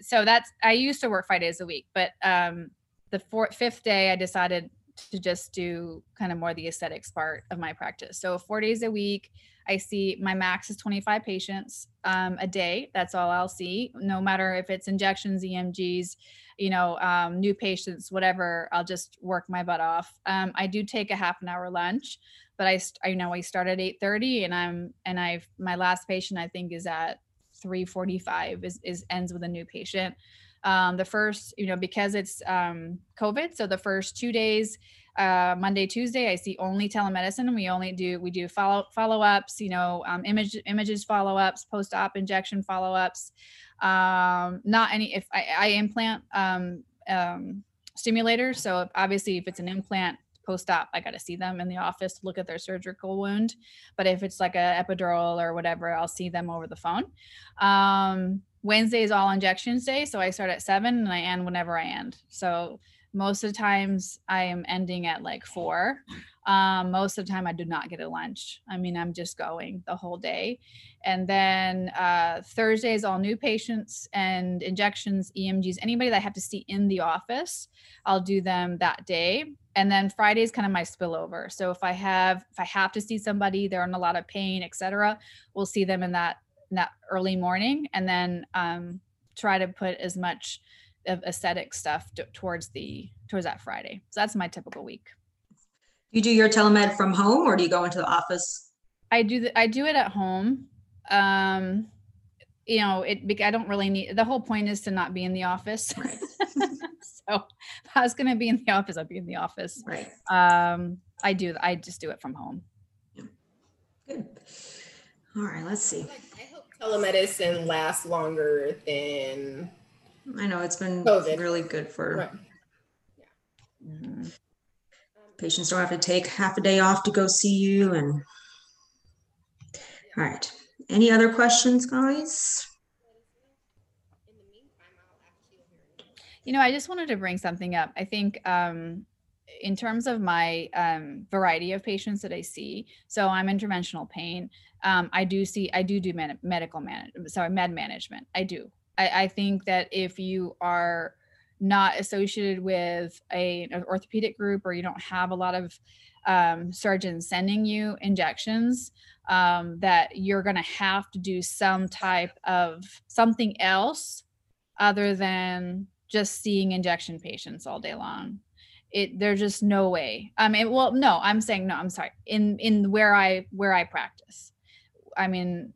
so that's I used to work five days a week, but um, the fourth, fifth day, I decided to just do kind of more the aesthetics part of my practice. So four days a week, I see my max is 25 patients um, a day. That's all I'll see, no matter if it's injections, EMGs, you know, um, new patients, whatever. I'll just work my butt off. Um, I do take a half an hour lunch, but I, I know I start at 8:30, and I'm and I've my last patient I think is at 3:45 is is ends with a new patient. Um, the first, you know, because it's um, COVID, so the first two days uh, Monday, Tuesday, I see only telemedicine. We only do we do follow follow ups, you know, um, image images follow ups, post op injection follow ups. Um, not any if I, I implant um, um, stimulators. So obviously, if it's an implant post op, I got to see them in the office look at their surgical wound. But if it's like a epidural or whatever, I'll see them over the phone. Um, Wednesday is all injections day, so I start at seven and I end whenever I end. So most of the times I am ending at like four. Um, most of the time I do not get a lunch. I mean, I'm just going the whole day. And then uh, Thursdays, all new patients and injections, EMGs, anybody that I have to see in the office, I'll do them that day. And then Friday is kind of my spillover. So if I have if I have to see somebody, they're in a lot of pain, etc., we'll see them in that in that early morning, and then um, try to put as much of aesthetic stuff t- towards the towards that Friday. So that's my typical week. You do your telemed from home or do you go into the office? I do the, I do it at home. Um, you know, it I don't really need the whole point is to not be in the office. Right. so if I was going to be in the office, I'd be in the office. Right. Um, I do I just do it from home. Yeah. Good. All right, let's see. I telemedicine lasts longer than I know it's been COVID. really good for Right. Mhm. patients don't have to take half a day off to go see you and all right. Any other questions, guys? In the meantime, I'll ask you. You know, I just wanted to bring something up. I think um, in terms of my um, variety of patients that I see, so I'm interventional pain. Um, I do see, I do do med- medical man, sorry, med management. I do. I, I think that if you are not associated with a, an orthopedic group or you don't have a lot of um, surgeons sending you injections, um, that you're going to have to do some type of something else other than just seeing injection patients all day long it there's just no way. I mean well no i'm saying no i'm sorry. In in where i where i practice. I mean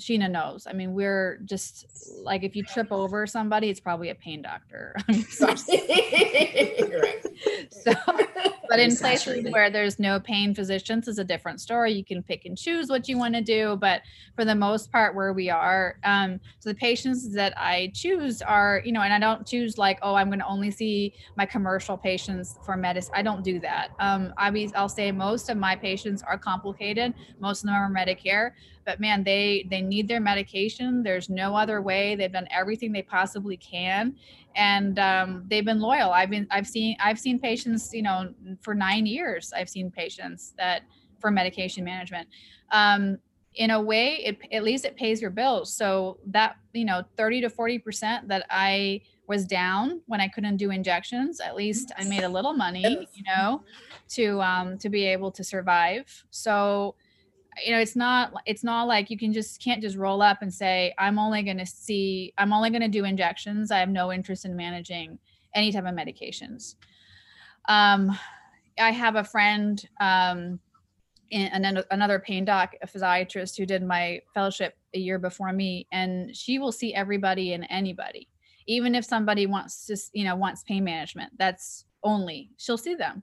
sheena knows. I mean we're just like if you trip over somebody it's probably a pain doctor. I mean, You're right. so but in places where there's no pain physicians is a different story. You can pick and choose what you want to do but for the most part where we are um so the patients that i choose are you know and i don't choose like oh i'm going to only see my commercial patients for medicine i don't do that. Um I be, i'll say most of my patients are complicated. Most of them are medicare but man they they need their medication. There's no other way. They've done everything they possibly can. And um, they've been loyal. I've been i've seen i've seen patients you know for nine years i've seen patients that for medication management. Um, in a way it, at least it pays your bills. So that you know 30 to 40 percent that i was down when i couldn't do injections at least i made a little money you know to um, to be able to survive. So you know it's not it's not like you can just can't just roll up and say i'm only going to see i'm only going to do injections. I have no interest in managing any type of medications. Um i have a friend um in, another pain doc a physiatrist who did my fellowship a year before me and she will see everybody and anybody even if somebody wants to you know wants pain management. That's only she'll see them.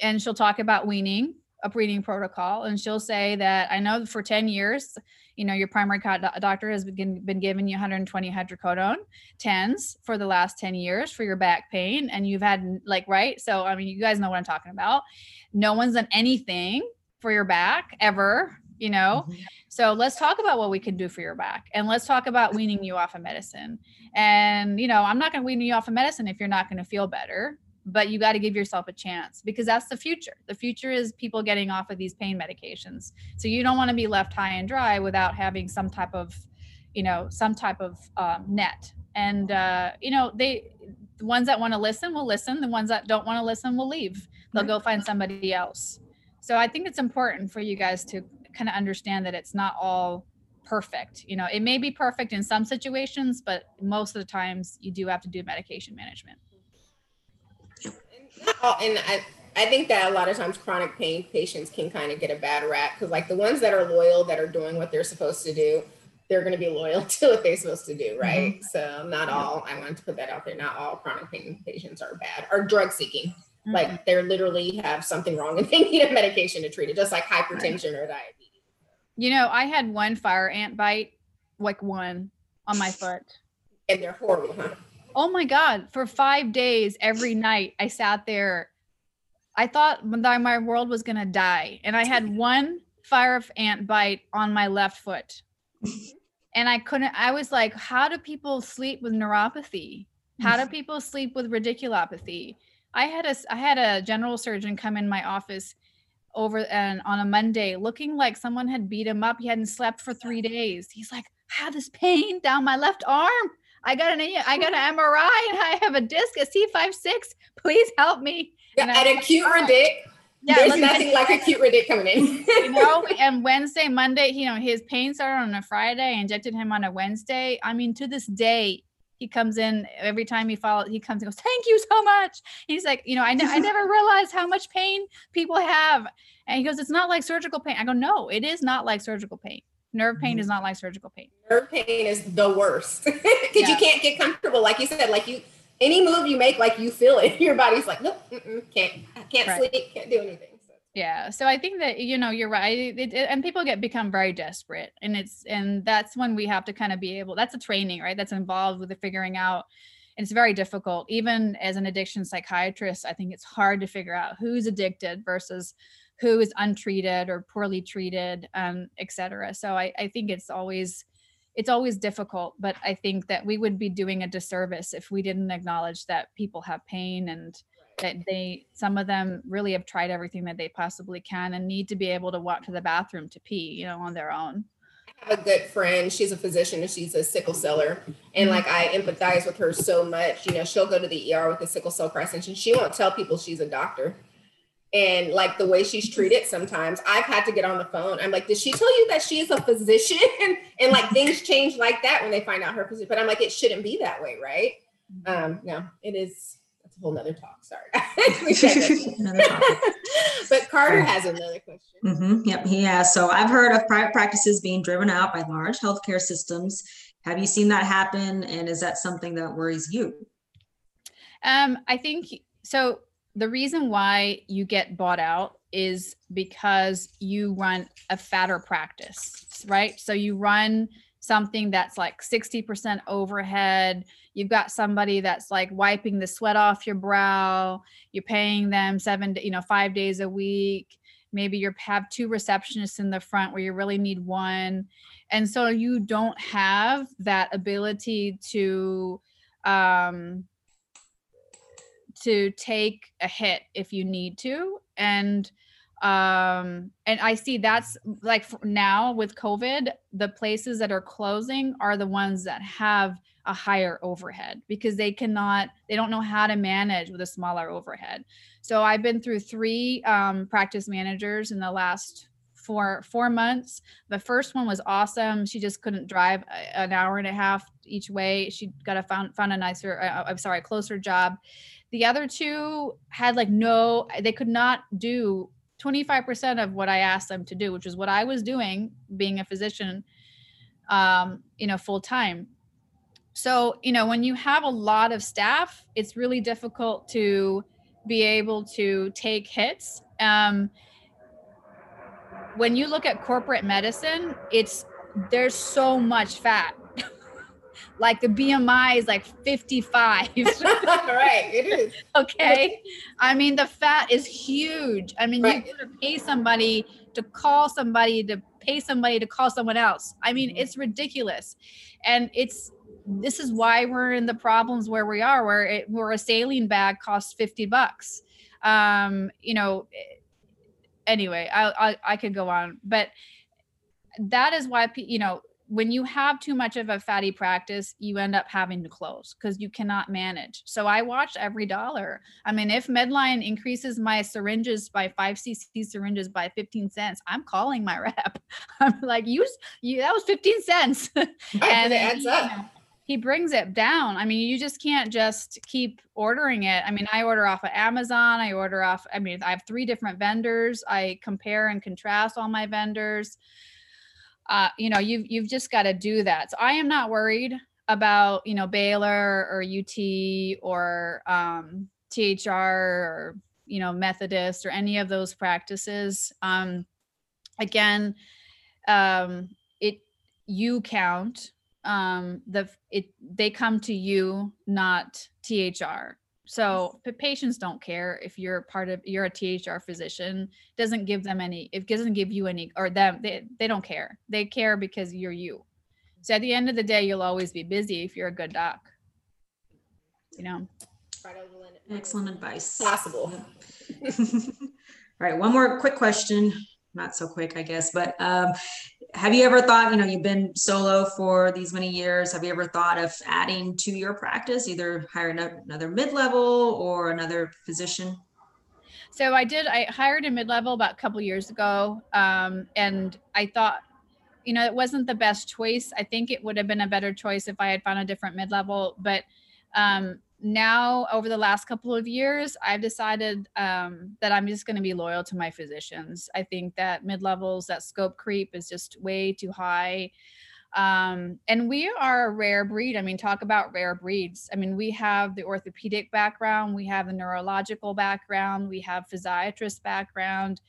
And she'll talk about weaning a breeding protocol and she'll say that i know for 10 years you know your primary doctor has been, been giving you 120 hydrocodone 10s for the last 10 years for your back pain and you've had like right? So i mean you guys know what i'm talking about. No one's done anything for your back ever you know? Mhm. so let's talk about what we can do for your back and let's talk about weaning you off of medicine. And you know i'm not going to wean you off of medicine if you're not going to feel better but you got to give yourself a chance because that's the future the future is people getting off of these pain medications so you don't want to be left high and dry without having some type of you know some type of um, net and uh, you know they the ones that want to listen will listen the ones that don't want to listen will leave they'll go find somebody else. So I think it's important for you guys to kind of understand that it's not all perfect. You know, it may be perfect in some situations, but most of the times you do have to do medication management. And and I, I think that a lot of times chronic pain patients can kind of get a bad rap because like the ones that are loyal that are doing what they're supposed to do they're going to be loyal to what they're supposed to do right? So not all i wanted to put that out there not all chronic pain patients are bad or drug seeking. Mm-hmm. like they're literally have something wrong and they need a medication to treat it just like hypertension or diabetes. You know, I had one fire ant bite, like one on my foot. and they're horrible huh Oh my God. For five days, every night, I sat there. I thought that my world was going to die. And I had one fire ant bite on my left foot. And I couldn't, I was like, how do people sleep with neuropathy? How do people sleep with radiculopathy? I had a, I had a general surgeon come in my office over and on a Monday looking like someone had beat him up. He hadn't slept for three days. He's like, I have this pain down my left arm. I got an I got an MRI and I have a disc, a C5-6. Please help me. yeah, And I- at acute radic Yeah, there's nothing like acute radic coming in you know, and Wednesday, Monday, you know, his pain started on a Friday. I injected him on a Wednesday. I mean, to this day, he comes in every time he follows, he comes and goes, Thank you so much. He's like, you know, I, ne- I never realized how much pain people have. And he goes, It's not like surgical pain. I go, No, it is not like surgical pain. Nerve pain mm-hmm. is not like surgical pain. nerve pain is the worst because Yeah. you can't get comfortable like you said like you any move you make like you feel it your body's like nope can't can't Right. sleep can't do anything so. Yeah. So I think that, you know, you're right. It, it- and people get become very desperate. And it's, and that's when we have to kind of be able, that's a training, right? That's involved with the figuring out. It's very difficult. Even as an addiction psychiatrist, I think it's hard to figure out who's addicted versus who is untreated or poorly treated, um, et cetera. So I, I think it's always, it's always difficult, but I think that we would be doing a disservice if we didn't acknowledge that people have pain and that they some of them really have tried everything that they possibly can and need to be able to walk to the bathroom to pee you know on their own. I have a good friend she's a physician and she's a sickle seller. And like I empathize with her so much you know she'll go to the ER with a sickle cell crisis and she won't tell people she's a doctor and like the way she's treated sometimes I've had to get on the phone I'm like did she tell you that she is a physician and like things change like that when they find out her position but I'm like it shouldn't be that way right um no it is that's a whole nother talk sorry We digress. Another topic. but Carter has another question mm-hmm. Yep, he has. So I've heard of private practices being driven out by large healthcare systems. Have you seen that happen? And is that something that worries you? um i think so the reason why you get bought out is because you run a fatter practice right? So you run something that's like 60% overhead. You've got somebody that's like wiping the sweat off your brow. You're paying them seven you know five days a week. Maybe you have two receptionists in the front where you really need one. And so you don't have that ability to um to take a hit if you need to and um and i see that's like now with covid the places that are closing are the ones that have a higher overhead because they cannot they don't know how to manage with a smaller overhead. So i've been through three um, practice managers in the last four four months. The first one was awesome. She just couldn't drive an hour and a half each way. She got a found found a nicer uh, i'm sorry closer job the other two had like no they could not do 25% of what i asked them to do which is what i was doing being a physician um you know full time so you know when you have a lot of staff it's really difficult to be able to take hits. Um when you look at corporate medicine it's there's so much fat like the bmi is like 55 right it is. Okay? I mean the fat is huge. I mean Right. you gotta pay somebody to call somebody to pay somebody to call someone else. I mean Mhm. it's ridiculous. And it's this is why we're in the problems where we are where it where a saline bag costs 50 bucks. Um you know anyway i i, I could go on. But that is why you know when you have too much of a fatty practice, you end up having to close because you cannot manage. So I watch every dollar. I mean, if Medline increases my syringes by five cc syringes by 15 cents, I'm calling my rep. I'm like, use you that was 15 cents. and it adds up. You know, he brings it down. I mean, you just can't just keep ordering it. I mean, I order off of Amazon. I order off, I mean, I have three different vendors. I compare and contrast all my vendors. Uh, you know, you've you've just got to do that. So I am not worried about, you know, Baylor or UT or um, THR or, you know, Methodist or any of those practices. Um, again, um, it you count um the it they come to you not thr so patients don't care if you're part of you're a thr physician doesn't give them any it doesn't give you any or them they, they don't care. They care because you're you. So at the end of the day you'll always be busy if you're a good doc. You know? Excellent advice. Possible. All right one more quick question. Not so quick i guess but um have you ever thought, you know, you've been solo for these many years. Have you ever thought of adding to your practice, either hire another mid level or another physician? So I did, I hired a mid level about a couple years ago. Um, and I thought, you know, it wasn't the best choice. I think it would have been a better choice if I had found a different mid level. But um, now over the last couple of years i've decided um, that i'm just going to be loyal to my physicians. I think that mid levels that scope creep is just way too high. Um, and we are a rare breed. I mean talk about rare breeds. I mean we have the orthopedic background we have the neurological background we have physiatrist background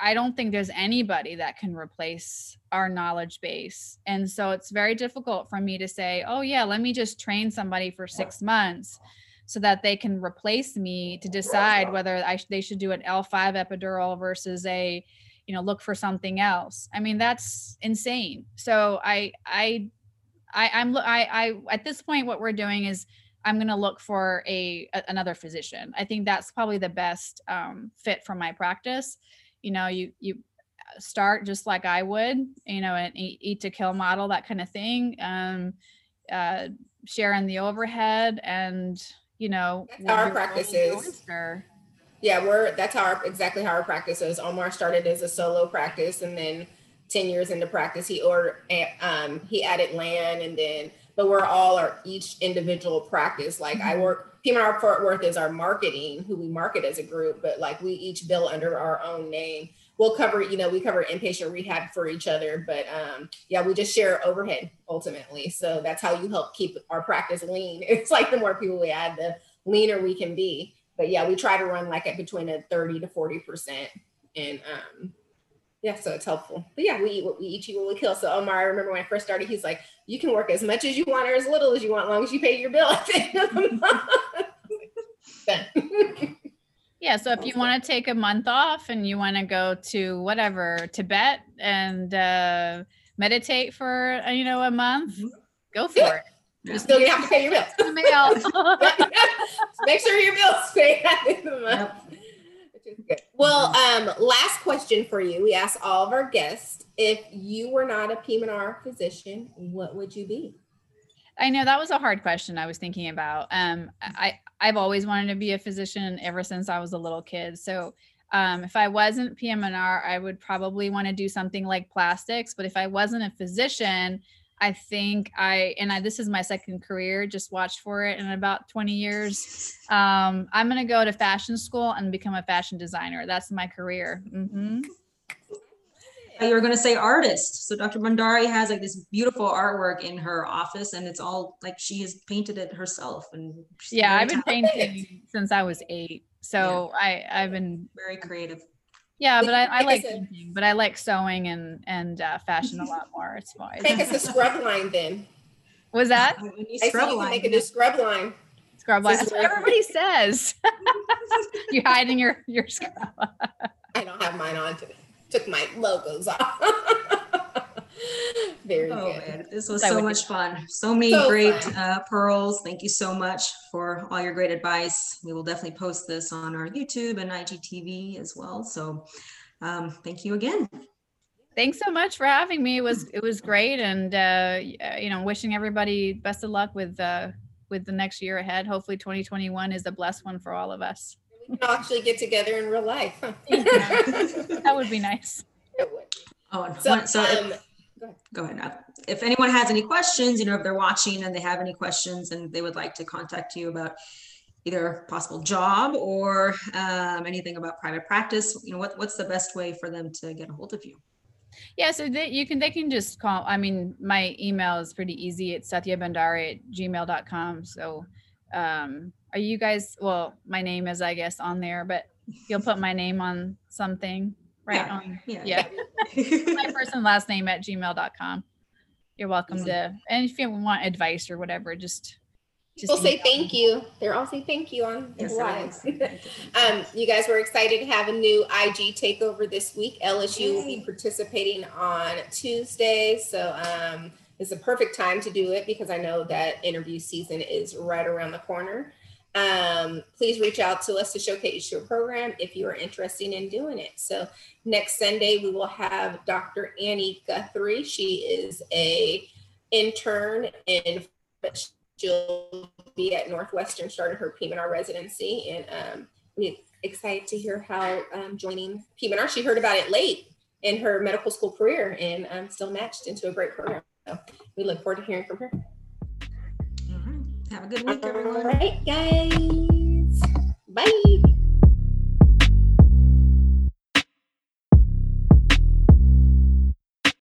I don't think there's anybody that can replace our knowledge base. And so it's very difficult for me to say, oh, yeah, let me just train somebody for six months so that they can replace me to decide whether I sh- they should do an L5 epidural versus a, you know, look for something else. I mean, that's insane. So I, I, I, I'm, I, I, at this point, what we're doing is I'm going to look for a, a, another physician. I think that's probably the best um, fit for my practice you know you you uh, start just like i would you know an eat, eat to kill model that kind of thing um uh sharing the overhead and you know our practices. yeah we're that's how our exactly how our practice is. Omar started as a solo practice and then 10 years into practice he ordered um he added land and then but we're all our each individual practice. Like mm-hmm. i work PM&R Fort Worth is our marketing, who we market as a group, but like we each bill under our own name. We'll cover, you know, we cover inpatient rehab for each other, but um, yeah, we just share overhead ultimately. So that's how you help keep our practice lean. It's like the more people we add, the leaner we can be. But yeah, we try to run like at between a 30 to 40 percent. And um, yeah, so it's helpful. But yeah, we eat what we eat, eat what we kill. So Omar, I remember when I first started, he's like, you can work as much as you want or as little as you want, as long as you pay your bill at the end of the month. Yeah, so if you want to take a month off and you want to go to whatever Tibet and uh, meditate for uh, you know a month, mm-hmm. go for yeah. it. You still have to pay your bill. mail. Make sure your bills pay at the end of the month. Yep. Well, um, last question for you. We asked all of our guests if you were not a PM&R physician, what would you be? I know that was a hard question I was thinking about. Um, I, I've always wanted to be a physician ever since I was a little kid. So um, if I wasn't PM&R, I would probably want to do something like plastics. But if I wasn't a physician, I think I and I this is my second career. Just watch for it in about 20 years. Um, I'm gonna go to fashion school and become a fashion designer. That's my career. Mm-hmm. You were gonna say artist. So Dr. Bhandari has like this beautiful artwork in her office, and it's all like she has painted it herself. And yeah, I've been painting since I was eight. So yeah. I I've been very creative. Yeah, but I, I like painting, but I like sewing and and uh, fashion a lot more. It's fine. Make us a scrub line then. Was that? I scrub you line. Make it a scrub line. Scrub line. That's what everybody says. You're hiding your your scrub. I don't have mine on. Today. Took my logos off. Very oh, good. Man. This was so much fun. So many so great uh, pearls. Thank you so much for all your great advice. We will definitely post this on our YouTube and IGTV as well. So um, thank you again. thanks so much for having me. It was it was great, and uh, uh, you know, wishing everybody best of luck with uh, with the next year ahead. Hopefully, 2021 is a blessed one for all of us. We can actually get together in real life. huh? That would be nice. It would. Oh, and So, one- so if- um, go ahead. Now. If anyone has any questions, you know, if they're watching and they have any questions and they would like to contact you about either a possible job or um, anything about private practice, you know, what, what's the best way for them to get a hold of you? Yeah, so they, you can they can just call. I mean, my email is pretty easy. It's sathyabhandari at gmail.com. So um are you guys well, my name is I guess on there, but you'll put my name on something, right? Yeah, On Yeah. yeah. my first and last name at gmail.com. You're welcome Easy. to and if you want advice or whatever, just just People say thank you. They're all say thank you on Yes, live. everything's- Um, you guys were excited to have a new IG takeover this week. LSU will be participating on Tuesday. So um, it's a perfect time to do it because I know that interview season is right around the corner. Um, please reach out to us to showcase your program if you are interested in doing it. So next Sunday we will have Dr. Annie Guthrie. She is a intern and she'll be at Northwestern starting her PM&R residency and um, we're excited to hear how um, joining PM&R. She heard about it late in her medical school career and um, still matched into a great program. So we look forward to hearing from her. Have a good week, everyone. All right, guys. Bye.